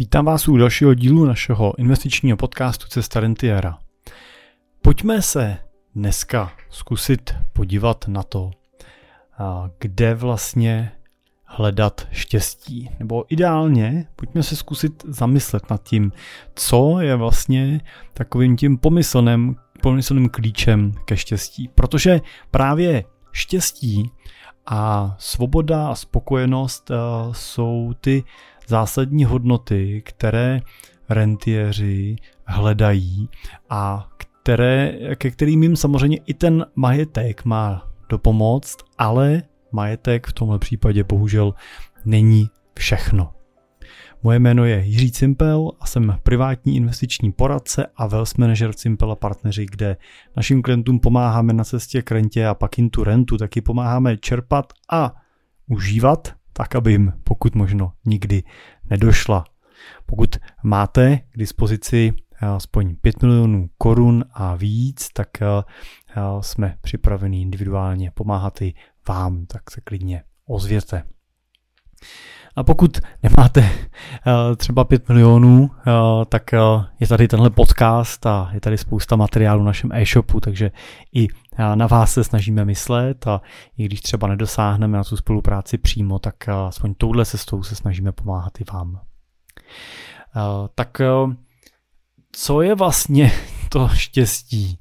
Vítám vás u dalšího dílu našeho investičního podcastu Cesta Rentiera. Pojďme se dneska zkusit podívat na to, kde vlastně hledat štěstí. Nebo ideálně pojďme se zkusit zamyslet nad tím, co je vlastně takovým tím pomyslným, pomyslným klíčem ke štěstí. Protože právě štěstí a svoboda a spokojenost jsou ty zásadní hodnoty, které rentiéři hledají a které, ke kterým jim samozřejmě i ten majetek má dopomoct, ale majetek v tomhle případě bohužel není všechno. Moje jméno je Jiří Cimpel a jsem privátní investiční poradce a wealth manager Cimpel a partneři, kde našim klientům pomáháme na cestě k rentě a pak jim tu rentu taky pomáháme čerpat a užívat tak aby jim pokud možno nikdy nedošla. Pokud máte k dispozici eh, aspoň 5 milionů korun a víc, tak eh, eh, jsme připraveni individuálně pomáhat i vám, tak se klidně ozvěte. A pokud nemáte uh, třeba 5 milionů, uh, tak uh, je tady tenhle podcast a je tady spousta materiálu v našem e-shopu, takže i na vás se snažíme myslet a i když třeba nedosáhneme na tu spolupráci přímo, tak aspoň touhle cestou se snažíme pomáhat i vám. Tak co je vlastně to štěstí?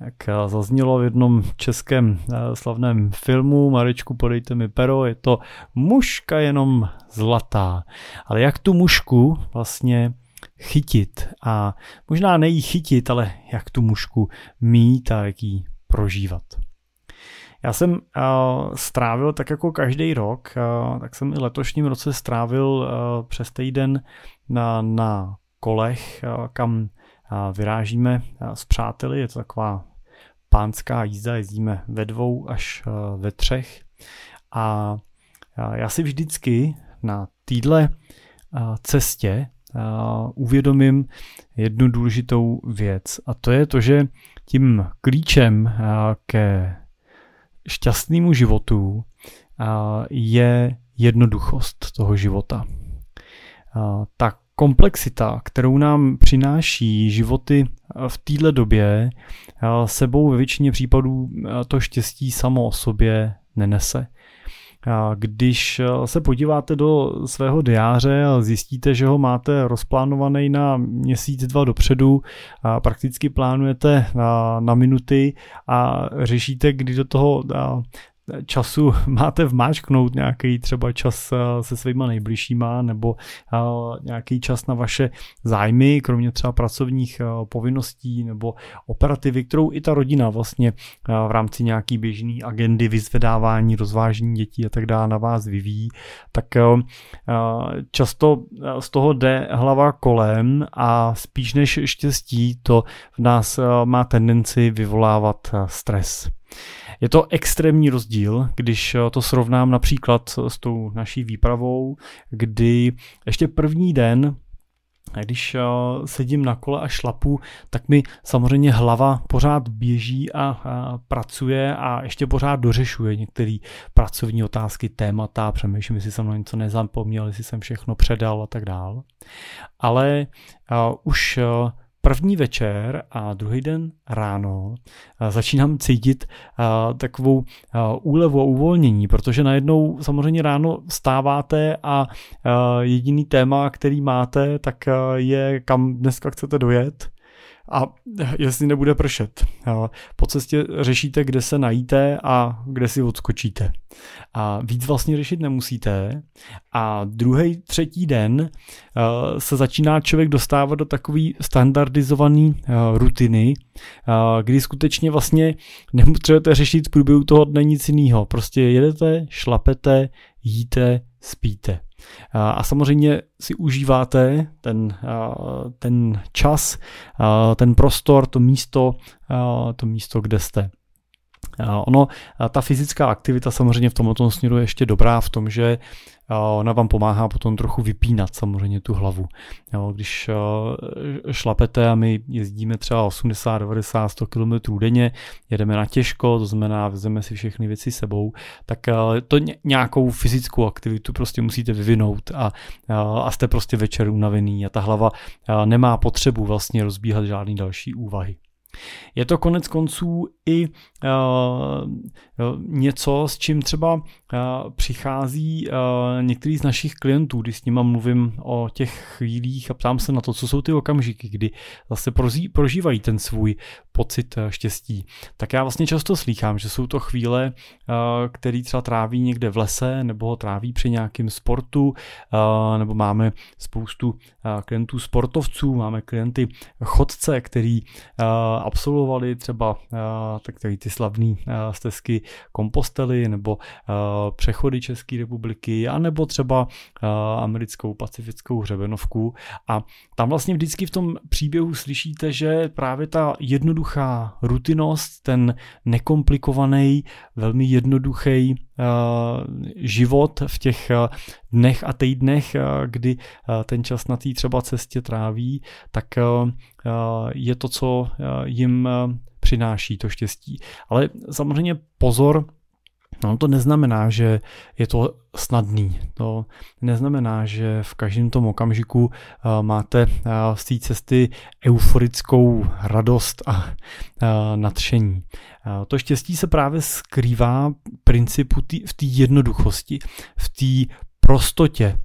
Jak eh, zaznělo v jednom českém eh, slavném filmu Marečku, podejte mi pero, je to muška jenom zlatá. Ale jak tu mušku vlastně chytit a možná nejí chytit, ale jak tu mušku mít a jak ji prožívat. Já jsem uh, strávil tak jako každý rok, tak jsem i letošním roce strávil přes týden na, na kolech, kam vyrážíme s přáteli, je to taková pánská jízda, jezdíme ve dvou až ve třech a já si vždycky na téhle cestě uvědomím jednu důležitou věc a to je to, že tím klíčem ke šťastnému životu je jednoduchost toho života. Tak komplexita, kterou nám přináší životy v téhle době, sebou ve většině případů to štěstí samo o sobě nenese. Když se podíváte do svého diáře a zjistíte, že ho máte rozplánovaný na měsíc, dva dopředu, a prakticky plánujete na, na minuty a řešíte, kdy do toho času máte vmáčknout nějaký třeba čas eh, se svýma nejbližšíma nebo eh, nějaký čas na vaše zájmy, kromě třeba pracovních eh, povinností nebo operativy, kterou i ta rodina vlastně v rámci nějaký běžný agendy, vyzvedávání, rozvážení dětí a tak dále na vás vyvíjí, tak často z toho jde hlava kolem a spíš než štěstí to v nás má tendenci vyvolávat stres. Je to extrémní rozdíl, když to srovnám například s tou naší výpravou, kdy ještě první den když sedím na kole a šlapu, tak mi samozřejmě hlava pořád běží a, pracuje a ještě pořád dořešuje některé pracovní otázky, témata, přemýšlím, jestli jsem na něco nezapomněl, jestli jsem všechno předal a tak dál. Ale už první večer a druhý den ráno začínám cítit takovou úlevu a uvolnění, protože najednou samozřejmě ráno vstáváte a jediný téma, který máte, tak je kam dneska chcete dojet a jestli nebude pršet. Po cestě řešíte, kde se najíte a kde si odskočíte. A víc vlastně řešit nemusíte. A druhý, třetí den se začíná člověk dostávat do takové standardizované rutiny, kdy skutečně vlastně nepotřebujete řešit v průběhu toho dne nic jiného. Prostě jedete, šlapete, jíte, spíte. A samozřejmě si užíváte ten, ten čas, ten prostor, to místo, to místo, kde jste. Ono, ta fyzická aktivita samozřejmě v tomto směru je ještě dobrá v tom, že ona vám pomáhá potom trochu vypínat samozřejmě tu hlavu. Když šlapete a my jezdíme třeba 80, 90, 100 km denně, jedeme na těžko, to znamená vezeme si všechny věci sebou, tak to nějakou fyzickou aktivitu prostě musíte vyvinout a, a jste prostě večer unavený a ta hlava nemá potřebu vlastně rozbíhat žádný další úvahy. Je to konec konců i uh, něco, s čím třeba uh, přichází uh, některý z našich klientů, když s nima mluvím o těch chvílích a ptám se na to, co jsou ty okamžiky, kdy zase prozí, prožívají ten svůj pocit štěstí. Tak já vlastně často slýchám, že jsou to chvíle, který třeba tráví někde v lese, nebo ho tráví při nějakém sportu, nebo máme spoustu klientů sportovců, máme klienty chodce, který absolvovali třeba takový ty slavné stezky Kompostely nebo přechody České republiky, anebo třeba americkou pacifickou hřebenovku. A tam vlastně vždycky v tom příběhu slyšíte, že právě ta jednoduchá rutinost, ten nekomplikovaný, velmi jednoduchý život v těch dnech a týdnech, kdy ten čas na té třeba cestě tráví, tak je to, co jim přináší to štěstí. Ale samozřejmě pozor, No to neznamená, že je to snadný. To neznamená, že v každém tom okamžiku uh, máte uh, z té cesty euforickou radost a uh, nadšení. To štěstí se právě skrývá principu tý, v té jednoduchosti, v té prostotě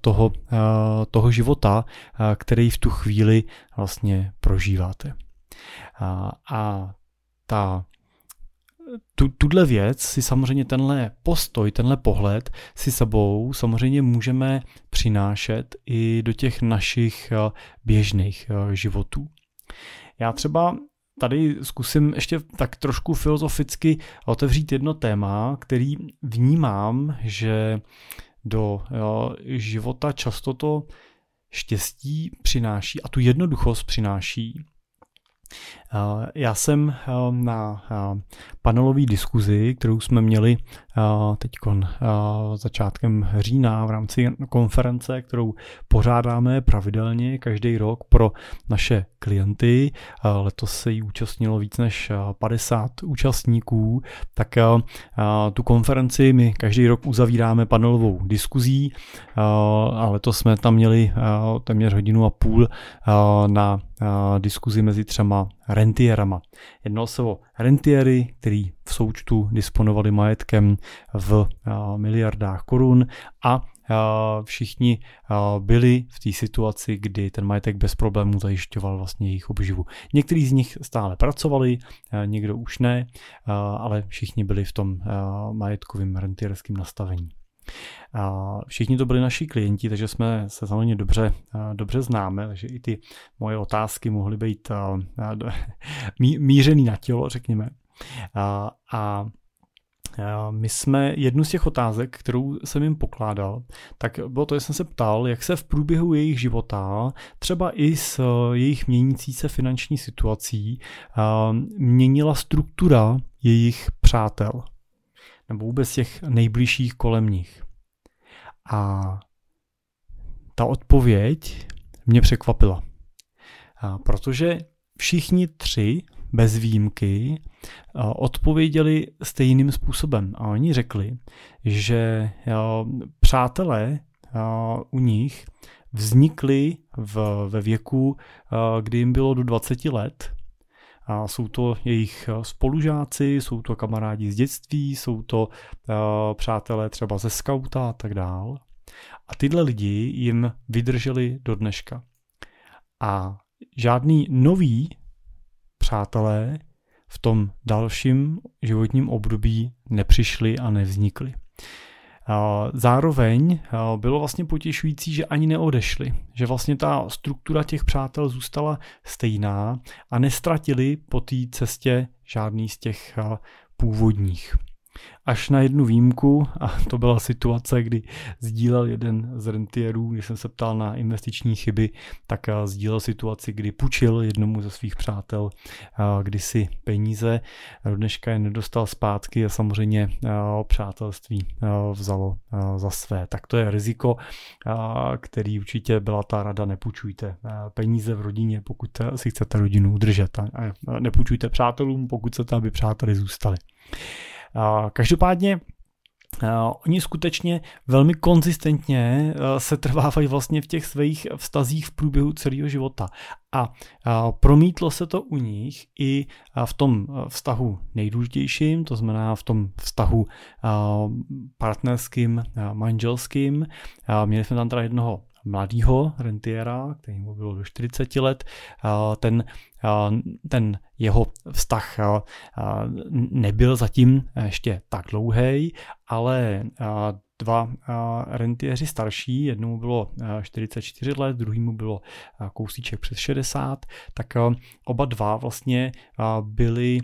toho, toho života, který v tu chvíli vlastně prožíváte. A ta tu, tuhle věc si samozřejmě tenhle postoj, tenhle pohled si sebou samozřejmě můžeme přinášet i do těch našich eh, běžných eh, životů. Já třeba tady zkusím ještě tak trošku filozoficky otevřít jedno téma, který vnímám, že do eh, života často to štěstí přináší a tu jednoduchost přináší já jsem na panelové diskuzi, kterou jsme měli teď začátkem října v rámci konference, kterou pořádáme pravidelně každý rok pro naše klienty. Letos se jí účastnilo víc než 50 účastníků, tak tu konferenci my každý rok uzavíráme panelovou diskuzí a letos jsme tam měli téměř hodinu a půl na diskuzi mezi třema rentierama. Jednalo se o rentiery, který v součtu disponovali majetkem v miliardách korun a všichni byli v té situaci, kdy ten majetek bez problémů zajišťoval vlastně jejich obživu. Někteří z nich stále pracovali, někdo už ne, ale všichni byli v tom majetkovém rentierském nastavení. Všichni to byli naši klienti, takže jsme se samozřejmě dobře, dobře známe, takže i ty moje otázky mohly být mířený na tělo, řekněme. A my jsme jednu z těch otázek, kterou jsem jim pokládal, tak bylo to, že jsem se ptal, jak se v průběhu jejich života, třeba i s jejich měnící se finanční situací, měnila struktura jejich přátel nebo vůbec těch nejbližších kolem nich. A ta odpověď mě překvapila. Protože všichni tři, bez výjimky, odpověděli stejným způsobem. A oni řekli, že přátelé u nich vznikli v, ve věku, kdy jim bylo do 20 let a jsou to jejich eh, spolužáci, jsou to kamarádi z dětství, jsou to uh, přátelé třeba ze skauta a tak dál. A tyhle lidi jim vydrželi do dneška. A žádný nový přátelé v tom dalším životním období nepřišli a nevznikli. Zároveň bylo vlastně potěšující, že ani neodešli, že vlastně ta struktura těch přátel zůstala stejná a nestratili po té cestě žádný z těch původních. Až na jednu výjimku a to byla situace, kdy sdílel jeden z rentierů, když jsem se ptal na investiční chyby, tak sdílel situaci, kdy půjčil jednomu ze svých přátel kdysi peníze, dneška je nedostal zpátky a samozřejmě přátelství vzalo za své. Tak to je riziko, který určitě byla ta rada, nepůjčujte peníze v rodině, pokud si chcete rodinu udržet a nepůjčujte přátelům, pokud chcete, aby přáteli zůstali. Každopádně oni skutečně velmi konzistentně se trvávají vlastně v těch svých vztazích v průběhu celého života. A promítlo se to u nich i v tom vztahu nejdůležitějším, to znamená v tom vztahu partnerským, manželským. Měli jsme tam teda jednoho mladého rentiera, který mu bylo do 40 let, ten, ten jeho vztah nebyl zatím ještě tak dlouhý, ale dva rentiéři starší, jednomu bylo 44 let, druhýmu bylo kousíček přes 60, tak oba dva vlastně byli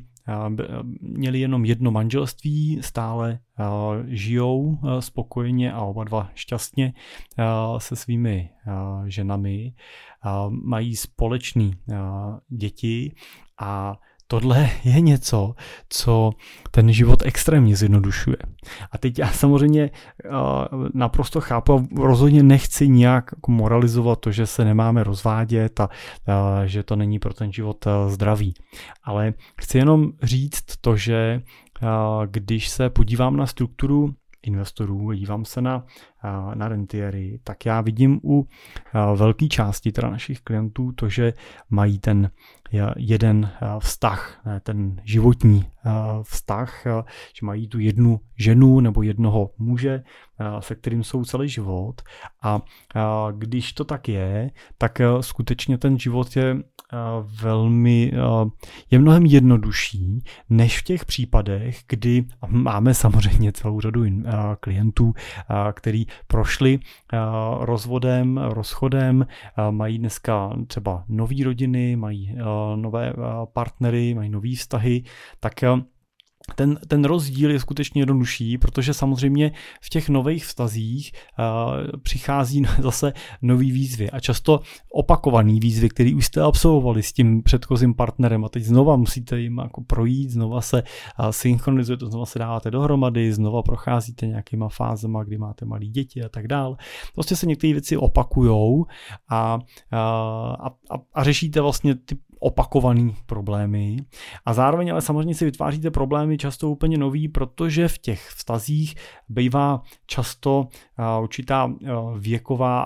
měli jenom jedno manželství, stále žijou spokojeně a oba dva šťastně se svými ženami, mají společný děti a tohle je něco, co ten život extrémně zjednodušuje. A teď já samozřejmě uh, naprosto chápu a rozhodně nechci nějak moralizovat to, že se nemáme rozvádět a uh, že to není pro ten život uh, zdravý. Ale chci jenom říct to, že když se podívám na strukturu investorů, dívám se na, na rentiery, tak já vidím u velké části teda našich klientů to, že mají ten jeden vztah, ten životní vztah, že mají tu jednu ženu nebo jednoho muže, se kterým jsou celý život. A když to tak je, tak skutečně ten život je velmi, je mnohem jednodušší, než v těch případech, kdy máme samozřejmě celou řadu klientů, který prošli rozvodem, rozchodem, mají dneska třeba nový rodiny, mají nové partnery, mají nové vztahy, tak ten, ten rozdíl je skutečně jednodušší, protože samozřejmě v těch nových vztazích uh, přichází zase nový výzvy a často opakovaný výzvy, který už jste absolvovali s tím předchozím partnerem a teď znova musíte jim jako projít, znova se uh, synchronizujete, znova se dáváte dohromady, znova procházíte nějakýma fázema, kdy máte malé děti a tak dál. Prostě se některé věci opakujou a, a, a, a řešíte vlastně ty opakovaný problémy. A zároveň ale samozřejmě si vytváříte problémy často úplně nový, protože v těch vztazích bývá často určitá věková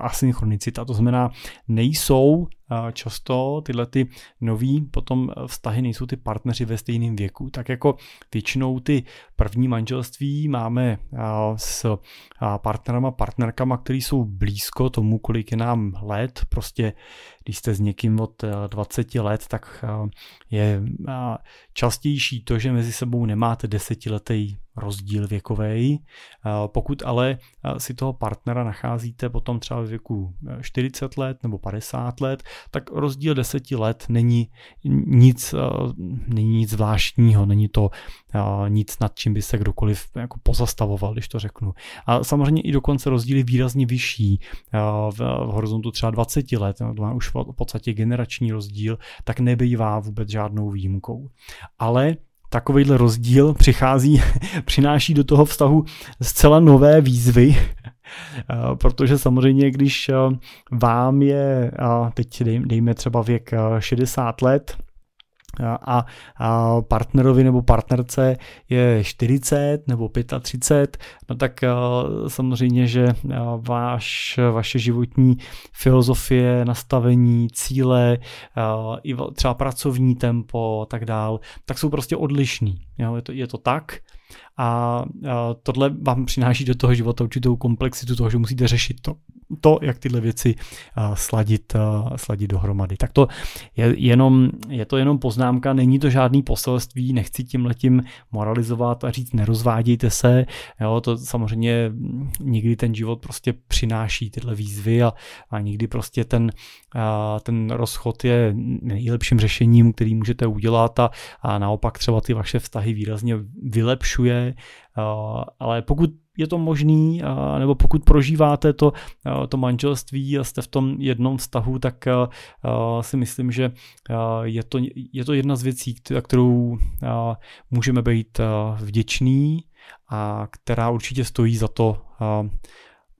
asynchronicita, to znamená nejsou často tyhle ty nový potom vztahy nejsou ty partneři ve stejném věku. Tak jako většinou ty první manželství máme s partnerama, partnerkama, který jsou blízko tomu, kolik je nám let. Prostě když jste s někým od 20 let, tak je častější to, že mezi sebou nemáte desetiletý rozdíl věkový. Pokud ale si toho partnera nacházíte potom třeba ve věku 40 let nebo 50 let, tak rozdíl 10 let není nic, není nic zvláštního, není to nic, nad čím by se kdokoliv jako pozastavoval, když to řeknu. A samozřejmě i dokonce rozdíly výrazně vyšší v, horizontu třeba 20 let, no, už v podstatě generační rozdíl, tak nebývá vůbec žádnou výjimkou. Ale takovýhle rozdíl přichází, přináší do toho vztahu zcela nové výzvy, eh, protože samozřejmě, když eh, vám je, teď dejme třeba věk 60 eh, let, a, partnerovi nebo partnerce je 40 nebo 35, no tak samozřejmě, že váš, vaše životní filozofie, nastavení, cíle, i třeba pracovní tempo a tak dál, tak jsou prostě odlišný. Jo, je, to, je to tak. A, a tohle vám přináší do toho života určitou komplexitu toho, že musíte řešit to to, jak tyhle věci sladit, sladit dohromady. Tak to je, jenom, je to jenom poznámka, není to žádný poselství, nechci tím letím moralizovat a říct nerozvádějte se, jo, to samozřejmě nikdy ten život prostě přináší tyhle výzvy a, a nikdy prostě ten, a, ten rozchod je nejlepším řešením, který můžete udělat a, a naopak třeba ty vaše vztahy výrazně vylepšuje, ale pokud je to možný, nebo pokud prožíváte to, to manželství a jste v tom jednom vztahu, tak si myslím, že je to, je to jedna z věcí, kterou můžeme být vděční a která určitě stojí za to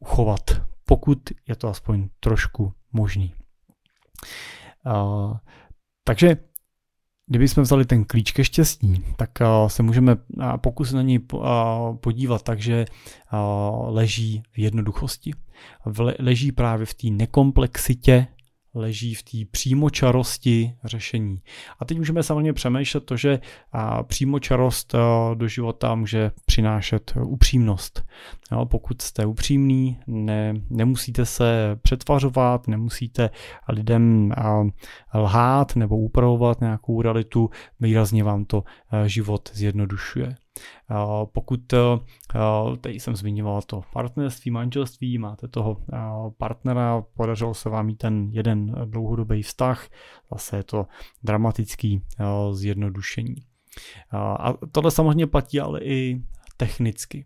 uchovat, pokud je to aspoň trošku možný. Takže Kdybychom vzali ten klíč ke štěstí, tak se můžeme pokusit na něj podívat tak, že leží v jednoduchosti. Leží právě v té nekomplexitě leží v té přímočarosti řešení. A teď můžeme samozřejmě přemýšlet to, že přímočarost do života může přinášet upřímnost. Jo, pokud jste upřímný, ne, nemusíte se přetvařovat, nemusíte lidem lhát nebo upravovat nějakou realitu, výrazně vám to život zjednodušuje. Pokud tady jsem zmiňoval to partnerství, manželství, máte toho partnera, podařilo se vám mít ten jeden dlouhodobý vztah, zase je to dramatický zjednodušení. A tohle samozřejmě platí ale i technicky.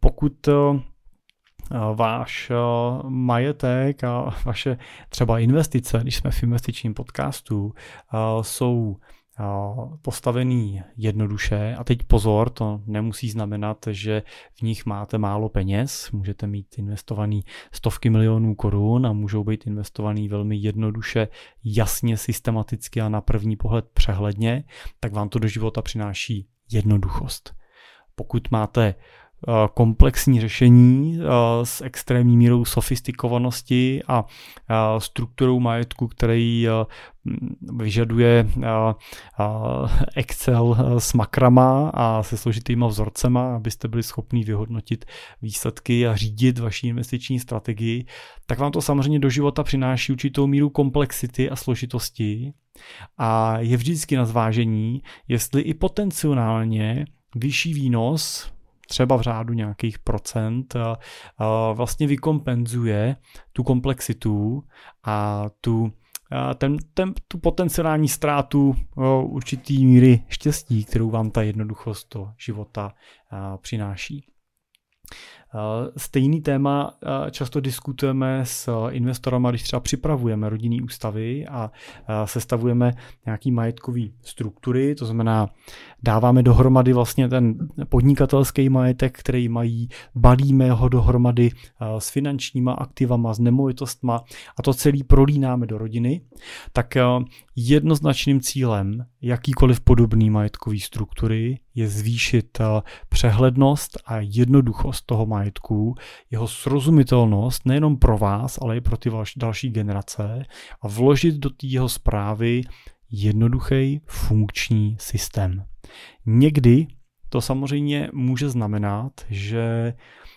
Pokud váš majetek a vaše třeba investice, když jsme v investičním podcastu, jsou postavený jednoduše. A teď pozor, to nemusí znamenat, že v nich máte málo peněz. Můžete mít investovaný stovky milionů korun a můžou být investovaný velmi jednoduše, jasně, systematicky a na první pohled přehledně, tak vám to do života přináší jednoduchost. Pokud máte komplexní řešení eh, s extrémní mírou sofistikovanosti a eh, strukturou majetku, který vyžaduje Excel s makrama a se složitýma vzorcema, abyste byli schopni vyhodnotit výsledky a řídit vaši investiční strategii, tak vám to samozřejmě do života přináší určitou míru komplexity a složitosti. A je vždycky na zvážení, jestli i potenciálně vyšší výnos třeba v řádu nějakých procent, vlastně vykompenzuje tu komplexitu a tu, ten, ten, tu potenciální ztrátu určitý míry štěstí, kterou vám ta jednoduchost do života přináší. Stejný téma často diskutujeme s investorama, když třeba připravujeme rodinný ústavy a sestavujeme nějaký majetkový struktury, to znamená dáváme dohromady vlastně ten podnikatelský majetek, který mají, balíme ho dohromady s finančníma aktivama, s nemovitostma a to celý prolínáme do rodiny, tak jednoznačným cílem jakýkoliv podobný majetkový struktury je zvýšit přehlednost a jednoduchost toho majetku, jeho srozumitelnost nejenom pro vás, ale i pro ty další generace a vložit do té jeho zprávy jednoduchý funkční systém. Někdy to samozřejmě může znamenat, že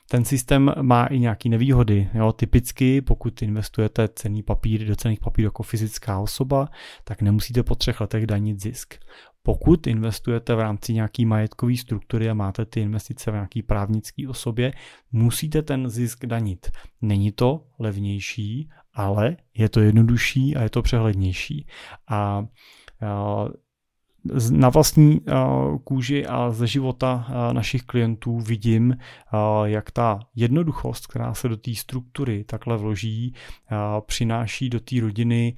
ten systém má i nějaké nevýhody. Jo, typicky, pokud investujete cený papír do cených papírů jako fyzická osoba, tak nemusíte po třech letech danit zisk. Pokud investujete v rámci nějaký majetkové struktury a máte ty investice v nějaký právnické osobě, musíte ten zisk danit. Není to levnější, ale je to jednodušší a je to přehlednější. A na vlastní kůži a ze života našich klientů vidím, jak ta jednoduchost, která se do té struktury takhle vloží, přináší do té rodiny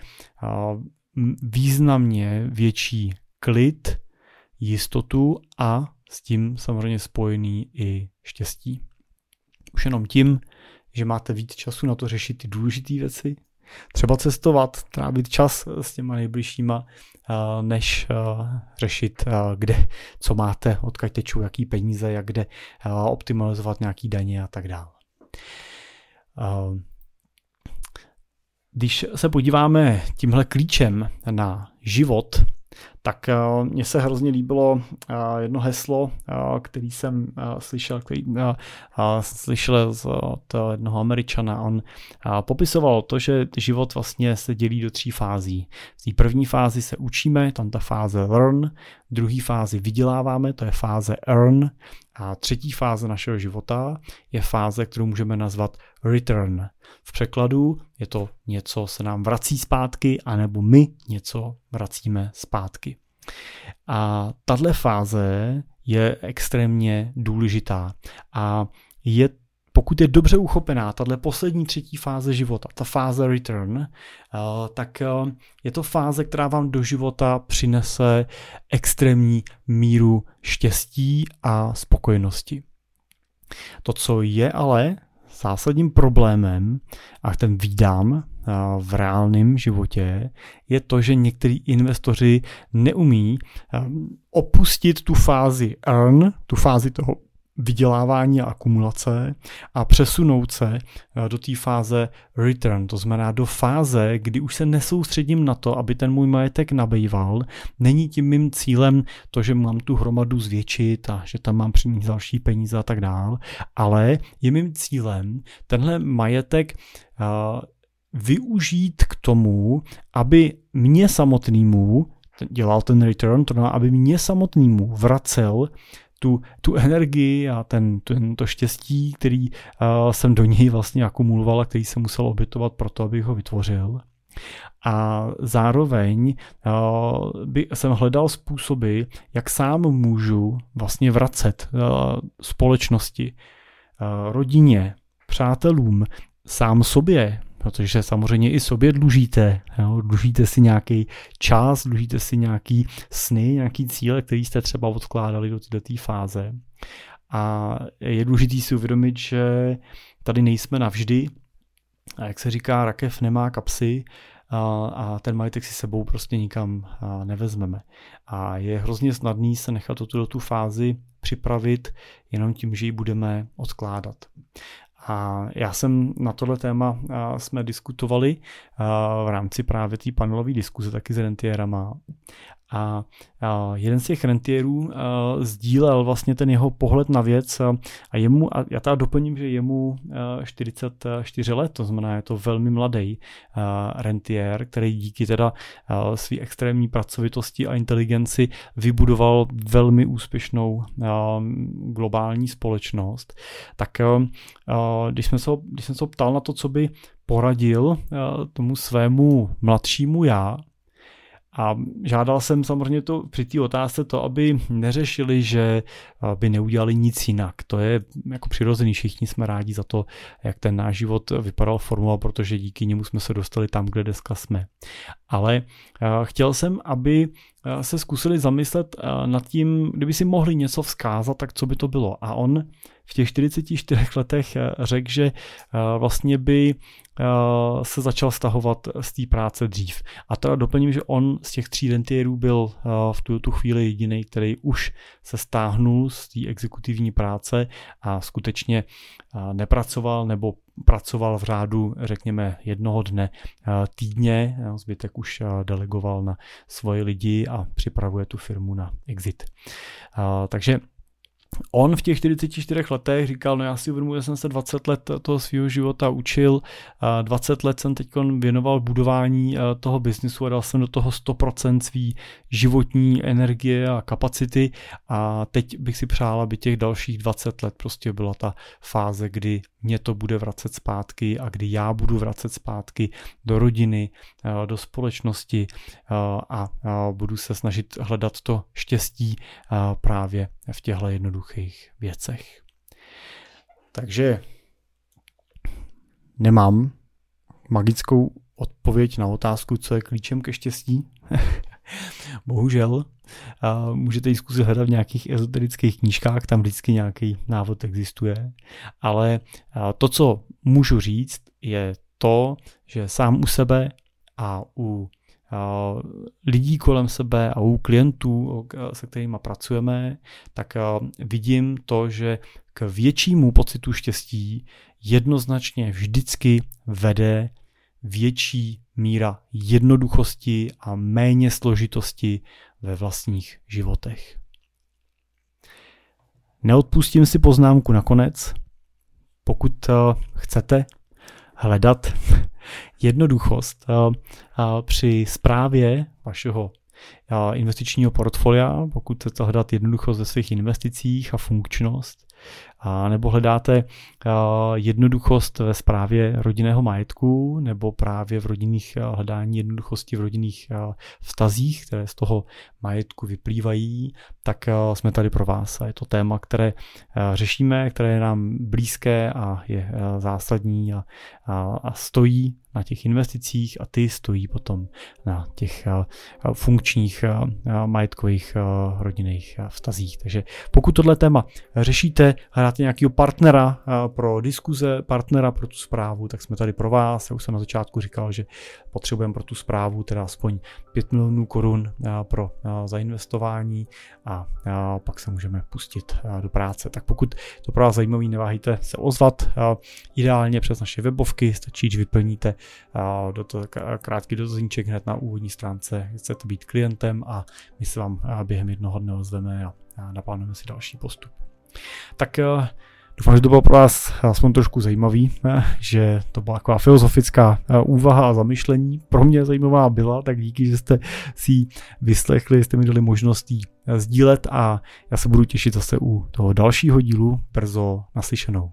významně větší klid, jistotu a s tím samozřejmě spojený i štěstí. Už jenom tím, že máte víc času na to řešit ty důležité věci, třeba cestovat, trávit čas s těma nejbližšíma, než řešit, kde, co máte, odkud tečou, jaký peníze, jak kde optimalizovat nějaký daně a tak dále. Když se podíváme tímhle klíčem na život, tak mně se hrozně líbilo jedno heslo, který jsem slyšel, který slyšel od jednoho američana. On popisoval to, že život vlastně se dělí do tří fází. V té první fázi se učíme, tam ta fáze learn, v druhé fázi vyděláváme, to je fáze earn a třetí fáze našeho života je fáze, kterou můžeme nazvat return. V překladu je to něco se nám vrací zpátky, anebo my něco vracíme zpátky. A tahle fáze je extrémně důležitá a je pokud je dobře uchopená tahle poslední třetí fáze života, ta fáze return, eh, tak eh, je to fáze, která vám do života přinese extrémní míru štěstí a spokojenosti. To, co je ale zásadním problémem, a ten výdám eh, v reálném životě, je to, že někteří investoři neumí opustit tu fázi earn, tu fázi toho vydělávání a akumulace a přesunout se eh, do té fáze return, to znamená do fáze, kdy už se nesoustředím na to, aby ten můj majetek nabýval. Není tím mým cílem to, že mám tu hromadu zvětšit a že tam mám přinést další peníze a tak dál, ale je mým cílem tenhle majetek uh, využít k tomu, aby mě samotnému dělal ten return, to znamená, aby mě samotnému vracel tu, tu energii a ten, ten, to štěstí, který uh, jsem do něj vlastně akumuloval a který jsem musel obětovat pro to, abych ho vytvořil. A zároveň uh, by, jsem hledal způsoby, jak sám můžu vlastně vracet uh, společnosti, uh, rodině, přátelům, sám sobě, protože samozřejmě i sobě dlužíte. Jo? Dlužíte si nějaký čas, dlužíte si nějaký sny, nějaký cíle, který jste třeba odkládali do této fáze. A je důležité si uvědomit, že tady nejsme navždy. A jak se říká, rakev nemá kapsy a, a ten majetek si sebou prostě nikam nevezmeme. A je hrozně snadný se nechat do tu fázi připravit jenom tím, že ji budeme odkládat. A já jsem na tohle téma jsme diskutovali v rámci právě té panelové diskuze taky s rentierama. A jeden z těch rentierů sdílel vlastně ten jeho pohled na věc a jemu, a já teda doplním, že jemu 44 let, to znamená, je to velmi mladý rentier, který díky teda své extrémní pracovitosti a inteligenci vybudoval velmi úspěšnou globální společnost, tak když jsem se, když jsem se ptal na to, co by poradil tomu svému mladšímu já, a žádal jsem samozřejmě to při té otázce to, aby neřešili, že by neudělali nic jinak. To je jako přirozený, všichni jsme rádi za to, jak ten náš život vypadal, formoval, protože díky němu jsme se dostali tam, kde dneska jsme. Ale chtěl jsem, aby se zkusili zamyslet nad tím, kdyby si mohli něco vzkázat, tak co by to bylo. A on v těch 44 letech řekl, že vlastně by Eh, se začal stahovat z té práce dřív. A teda doplním, že on z těch tří rentierů byl eh, v tu, tu chvíli jediný, který už se stáhnul z té exekutivní práce a skutečně eh, nepracoval nebo pracoval v řádu, řekněme, jednoho dne týdně. Zbytek už delegoval na svoje lidi a připravuje tu firmu na exit. Takže On v těch 44 letech říkal, no já si uvědomuji, že jsem se 20 let toho svého života učil, 20 let jsem teď věnoval budování toho biznisu a dal jsem do toho 100% svý životní energie a kapacity a teď bych si přál, aby těch dalších 20 let prostě byla ta fáze, kdy mě to bude vracet zpátky a kdy já budu vracet zpátky do rodiny, do společnosti a budu se snažit hledat to štěstí právě v těchto jednoduchých věcech. Takže nemám magickou odpověď na otázku, co je klíčem ke štěstí. Bohužel. Můžete ji zkusit hledat v nějakých ezoterických knížkách, tam vždycky nějaký návod existuje. Ale to, co můžu říct, je to, že sám u sebe a u lidí kolem sebe a u klientů, se kterými pracujeme, tak vidím to, že k většímu pocitu štěstí jednoznačně vždycky vede větší míra jednoduchosti a méně složitosti ve vlastních životech. Neodpustím si poznámku nakonec. Pokud eh, chcete hledat jednoduchost eh, při správě vašeho investičního portfolia, pokud chcete hledat jednoduchost ve svých investicích a funkčnost, a nebo hledáte jednoduchost ve správě rodinného majetku, nebo právě v rodinných hledání jednoduchosti v rodinných vztazích, které z toho majetku vyplývají, tak jsme tady pro vás. A je to téma, které řešíme, které je nám blízké a je zásadní a, a, a stojí na těch investicích a ty stojí potom na těch funkčních majetkových rodinných vztazích. Takže pokud tohle téma řešíte, hledáte nějakého partnera pro diskuze, partnera pro tu zprávu, tak jsme tady pro vás. Já už jsem na začátku říkal, že potřebujeme pro tu zprávu teda aspoň 5 milionů korun pro zainvestování a pak se můžeme pustit do práce. Tak pokud to pro vás zajímavý, neváhejte se ozvat. Ideálně přes naše webovky stačí, že vyplníte do to krátký dotazníček hned na úvodní stránce, chcete být klientem a my se vám během jednoho dne ozveme a naplánujeme si další postup. Tak Doufám, že to bylo pro vás aspoň trošku zajímavý, že to byla taková filozofická úvaha a zamyšlení. Pro mě zajímavá byla, tak díky, že jste si ji vyslechli, jste mi dali možnost ji sdílet a já se budu těšit zase u toho dalšího dílu brzo naslyšenou.